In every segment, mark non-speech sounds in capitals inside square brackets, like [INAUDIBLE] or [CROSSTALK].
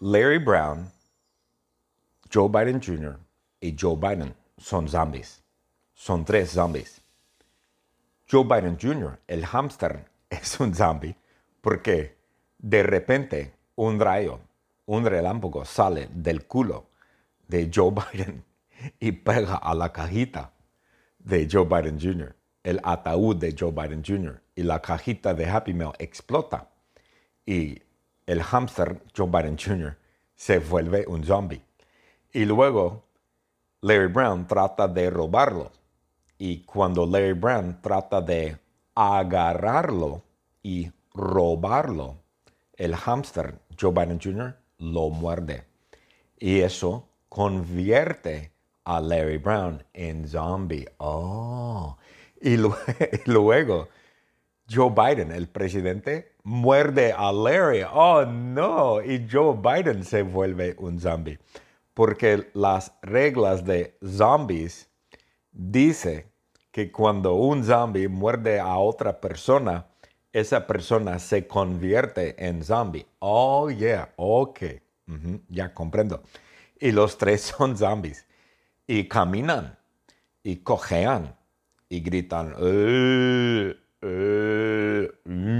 Larry Brown, Joe Biden Jr. y Joe Biden son zombies. Son tres zombies. Joe Biden Jr., el hámster, [LAUGHS] es un zombie porque de repente un rayo, un relámpago sale del culo de Joe [LAUGHS] Biden y pega a la cajita de Joe Biden Jr., el ataúd de Joe Biden Jr. y la cajita de Happy Meal explota y el hámster Joe Biden Jr. se vuelve un zombie. Y luego Larry Brown trata de robarlo. Y cuando Larry Brown trata de agarrarlo y robarlo, el hámster Joe Biden Jr. lo muerde. Y eso convierte a Larry Brown en zombie. Oh. Y, [LAUGHS] luego Joe Biden, el presidente, muerde a Larry. Oh, no. Y Joe Biden se vuelve un zombie. Porque las reglas de zombies dice que cuando un zombie muerde a otra persona, esa persona se convierte en zombie. Oh, yeah. Ok. ya comprendo. Y los tres [LAUGHS] son zombies. Y caminan. Y cojean. Y gritan. Eh, mm",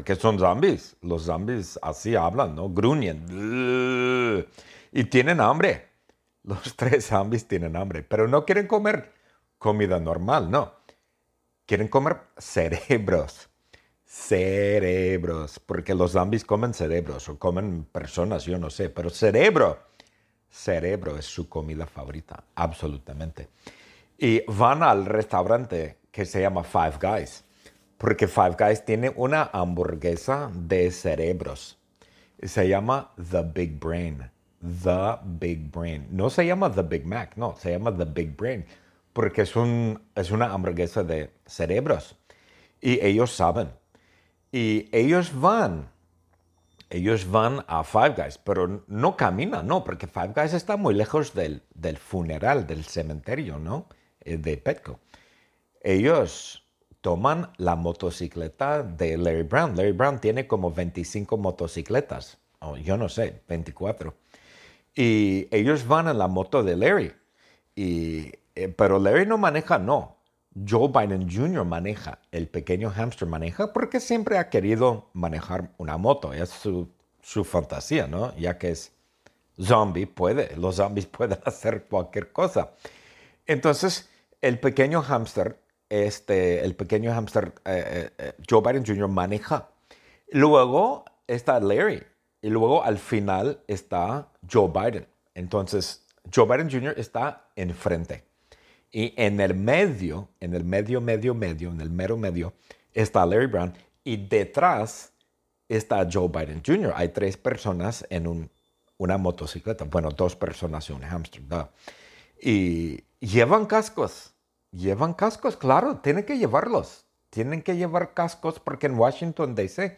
porque son zombies. Los zombies así hablan, ¿no? Gruñen. y tienen hambre. Los [LAUGHS] tres zombies tienen hambre, pero no quieren comer comida normal, no. Quieren comer cerebros. Cerebros. Porque los zombies comen cerebros o comen personas, yo no sé, pero cerebro. Cerebro es su comida favorita, absolutamente. Y van al restaurante que se llama Five Guys, porque Five Guys tiene una hamburguesa de cerebros. Se llama The Big Brain. The Big Brain. No se llama The Big Mac, no, se llama The Big Brain, porque es, un, es una hamburguesa de cerebros. Y ellos saben. Y ellos van, ellos van a Five Guys, pero no caminan, no, porque Five Guys está muy lejos del, del funeral, del cementerio, ¿no? Eh, de Petco ellos toman la motocicleta de Larry Brown. Larry Brown tiene como 25 motocicletas, yo no sé, 24. Y ellos van en la moto de Larry. Y, eh, pero Larry no maneja, no. Joe Biden Jr. maneja, el pequeño hamster maneja porque siempre ha querido manejar una moto. Es su, su fantasía, ¿no? Ya que es zombie, puede, los zombies [LAUGHS] pueden hacer cualquier cosa. Entonces, el pequeño hamster este, el pequeño hamster eh, eh, eh, Joe Biden Jr. maneja. Luego está Larry y luego al final está Joe Biden. Entonces, Joe Biden Jr. está enfrente. Y en el medio, en el medio, medio, medio, en el mero medio, está Larry Brown. Y detrás está Joe Biden Jr. Hay tres personas en una motocicleta. Bueno, dos personas y un hamster. Y llevan cascos llevan cascos, claro, tienen que llevarlos. Tienen que llevar cascos porque en Washington DC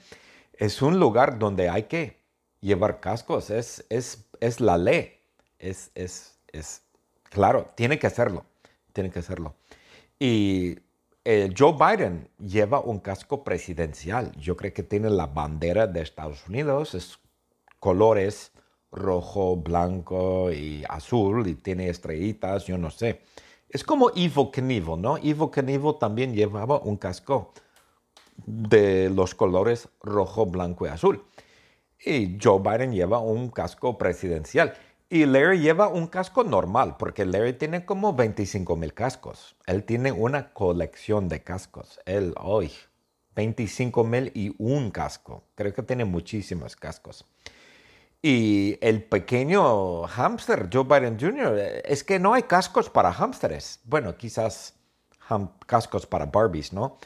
es un lugar donde hay que llevar cascos. Es, es, es la ley. Es, es, es, claro, tiene que hacerlo. Tiene que hacerlo. Y eh, Joe Biden lleva un casco presidencial. Yo creo que tiene la bandera de Estados Unidos. Es colores rojo, blanco y azul y tiene estrellitas, yo no sé. Es como Ivo Knievel, ¿no? Ivo Knievel también llevaba un casco de los colores rojo, blanco y azul. Y Joe Biden lleva un casco presidencial. Y Larry lleva un casco normal, porque Larry tiene como 25 mil cascos. Él tiene una colección de cascos. Él, hoy, 25 mil y un casco. Creo que tiene muchísimos cascos. Y el pequeño hámster, Joe Biden Jr., es que no hay cascos para hámsteres. Bueno, quizás cascos para Barbies, ¿no?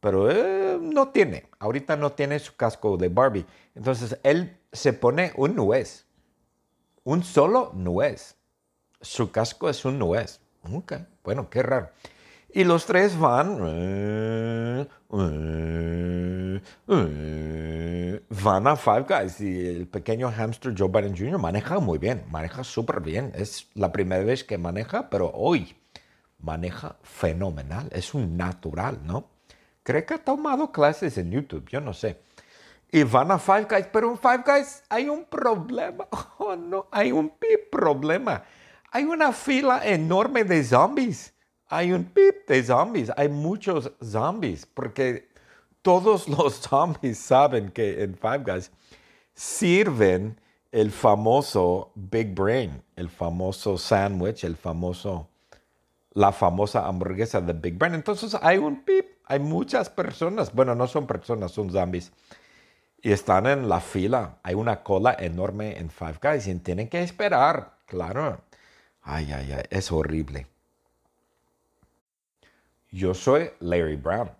Pero eh, no tiene. Ahorita no tiene su casco de Barbie. Entonces él se pone un nuez. Un solo nuez. Su casco es un nuez. Ok, bueno, qué raro. Y los tres van, van a Five Guys y el pequeño hamster Joe Biden Jr. maneja muy bien, maneja súper bien. Es la primera vez que maneja, pero hoy maneja fenomenal, es un natural, ¿no? Creo que ha tomado clases en YouTube, yo no sé. y van a Five Guys, pero en Five Guys hay un problema. [LAUGHS] Oh, no, hay un problema. Hay una fila enorme de zombies. Hay un pip de zombies. Hay muchos zombies porque todos [LAUGHS] los zombies saben que en Five Guys sirven el famoso Big Brain, el famoso sándwich, el famoso, la famosa hamburguesa de Big Brain. Entonces hay un pip, hay muchas personas, bueno, no son personas, son zombies y están en la fila. Hay una cola enorme en Five Guys y tienen que esperar, claro. Ay, ay, ay, es horrible. Yo soy Larry Brown.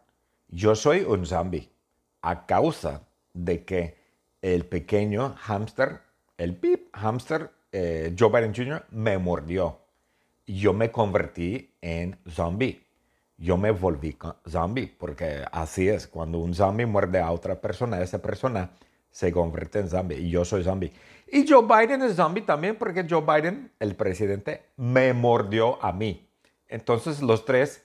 Yo soy un zombie a causa de que el pequeño hamster, el pip hamster eh, Joe Biden Jr., me mordió. Yo me convertí en zombie yo me volví zombie, porque así es, cuando un zombie muerde a otra persona, esa persona se convierte en zombie y yo soy zombie. Y Joe Biden es zombie también porque Joe Biden, el presidente, me mordió a mí. Entonces los tres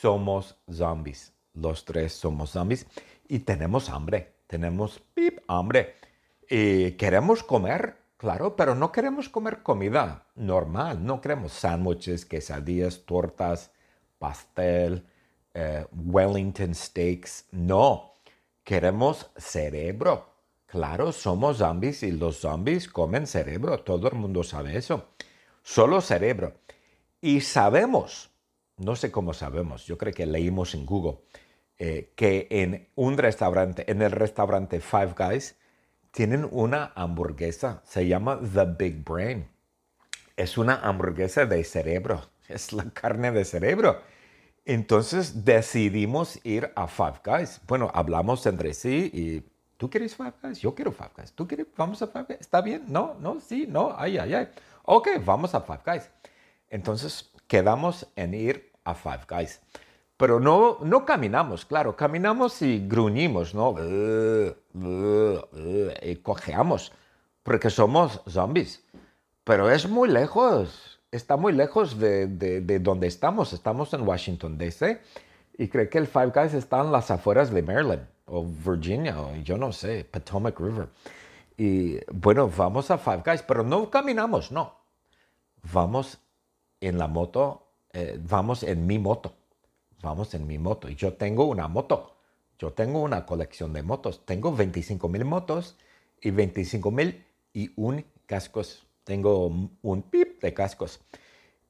somos zombies. Los tres somos zombies y tenemos hambre, tenemos pip, hambre. Y queremos comer, claro, pero no queremos comer comida normal, no queremos sándwiches, quesadillas, tortas, pastel, eh, Wellington steaks. No, queremos cerebro. Claro, somos zombies y los zombies comen cerebro. Todo el mundo sabe eso. Solo cerebro. Y sabemos, no sé cómo sabemos, yo creo que leímos en Google, eh, que en un restaurante, en el restaurante Five Guys, tienen una hamburguesa, se llama The Big Brain. Es una hamburguesa de cerebro [LAUGHS] es la carne de cerebro. Entonces decidimos ir a Five Guys. Bueno, hablamos entre sí y ¿tú quieres Five Guys? Yo quiero Five Guys. ¿Tú quieres? Vamos a Five Guys. ¿Está bien? No, no, sí, no, ay, ay, ay. Ok, vamos a Five Guys. Entonces quedamos en ir a Five Guys. Pero no, no caminamos, claro, caminamos y gruñimos, ¿no? y cojeamos, porque somos zombies. Pero es muy lejos está muy lejos de, donde estamos. Estamos en Washington, D.C. Y creo que el Five Guys está en las afueras de Maryland o Virginia o yo no sé, Potomac River. Y bueno, vamos a Five Guys, pero no caminamos, no. Vamos en la moto, eh, vamos en mi moto. Vamos en mi moto. Y yo tengo una moto. Yo tengo una colección de motos. Tengo 25 mil motos y 25 mil y un cascos tengo un pip de cascos.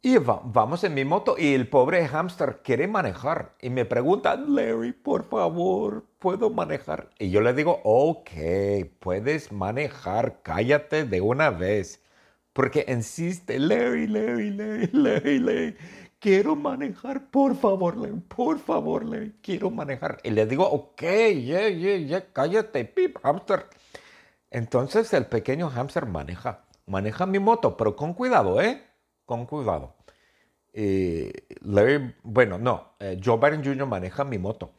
Y vamos en mi moto y el pobre hamster quiere manejar y me pregunta, Larry, por favor, ¿puedo manejar? Y yo le digo, ok, puedes manejar, cállate de una vez. Porque insiste, Larry, Larry, Larry, Larry, Larry, quiero manejar, por favor, Larry, por favor, Larry, quiero manejar. Y le digo, ok, yeah, yeah, yeah, cállate, pip, hamster. Entonces el pequeño hamster maneja maneja mi moto, pero con cuidado, ¿eh? Con cuidado. Larry, bueno, no, eh, Joe Biden Jr. maneja mi moto.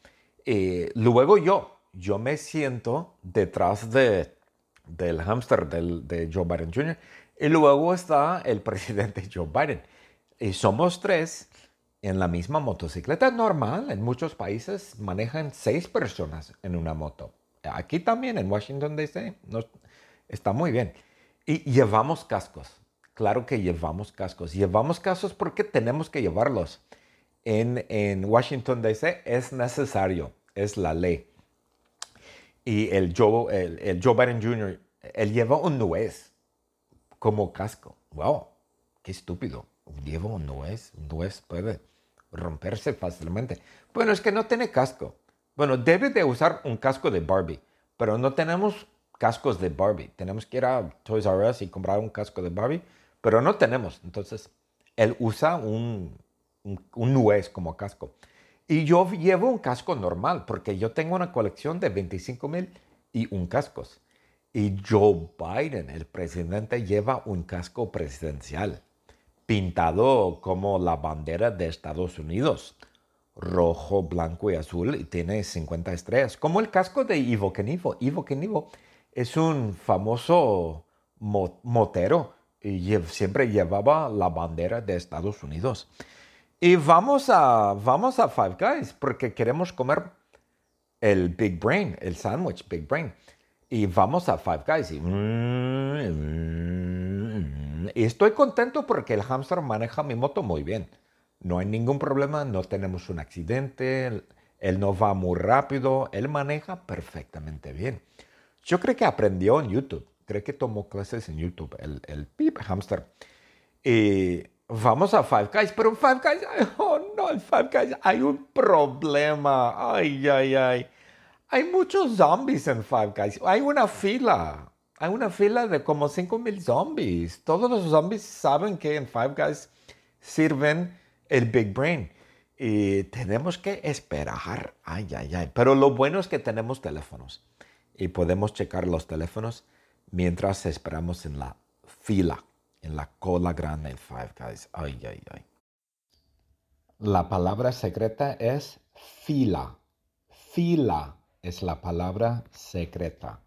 luego yo, yo me siento detrás de, del hámster de Joe Biden Jr. Y luego está el [LAUGHS] presidente Joe Biden. Y somos tres en la misma motocicleta normal. En muchos países manejan seis personas en una moto. Aquí también, en Washington, D.C., está muy bien. Y llevamos cascos. Claro que llevamos cascos. Llevamos cascos porque tenemos que llevarlos. En, en Washington, D.C. es necesario, es la ley. Y el Joe, el, Joe Biden Jr., él lleva un nuez como casco. ¡Wow! ¡Qué estúpido! Lleva un nuez. Un nuez puede romperse fácilmente. Bueno, es que no tiene casco. Bueno, debe de usar un casco de Barbie, pero no tenemos cascos de Barbie. Tenemos que ir a Toys R Us y comprar un casco de Barbie, pero no tenemos. Entonces, él usa un, un, nuez como casco. Y yo llevo un casco normal, porque yo tengo una colección de 25 mil y un cascos. Y Joe Biden, el presidente, lleva un casco presidencial, pintado como la bandera de Estados Unidos, rojo, blanco y azul, y tiene 50 estrellas, como el casco de Ivo Kenivo. Ivo Kenivo es un famoso motero y siempre llevaba la bandera de Estados Unidos. Y vamos a, vamos a Five Guys porque queremos comer el Big Brain, el sándwich Big Brain. y vamos a Five Guys. Y, y estoy contento porque el hamster maneja mi moto muy bien. No hay ningún problema, no tenemos un accidente, él no va muy rápido, él maneja perfectamente bien. Yo creo que aprendió en YouTube, creo que tomó clases en YouTube, el, el Pip Hamster. Y vamos a Five Guys, pero Five Guys, oh no, Five Guys hay un problema. Ay, ay, ay. Hay muchos zombies en Five Guys. Hay una fila. Hay una fila de como 5.000 zombies. Todos los zombies saben que en Five Guys sirven el Big Brain. Y tenemos que esperar. Ay, ay, ay. Pero lo bueno es que tenemos teléfonos. Y podemos checar los teléfonos mientras esperamos en la fila, en la cola grande en Five Guys. Ay, ay, ay. La palabra secreta es fila. Fila es la palabra secreta.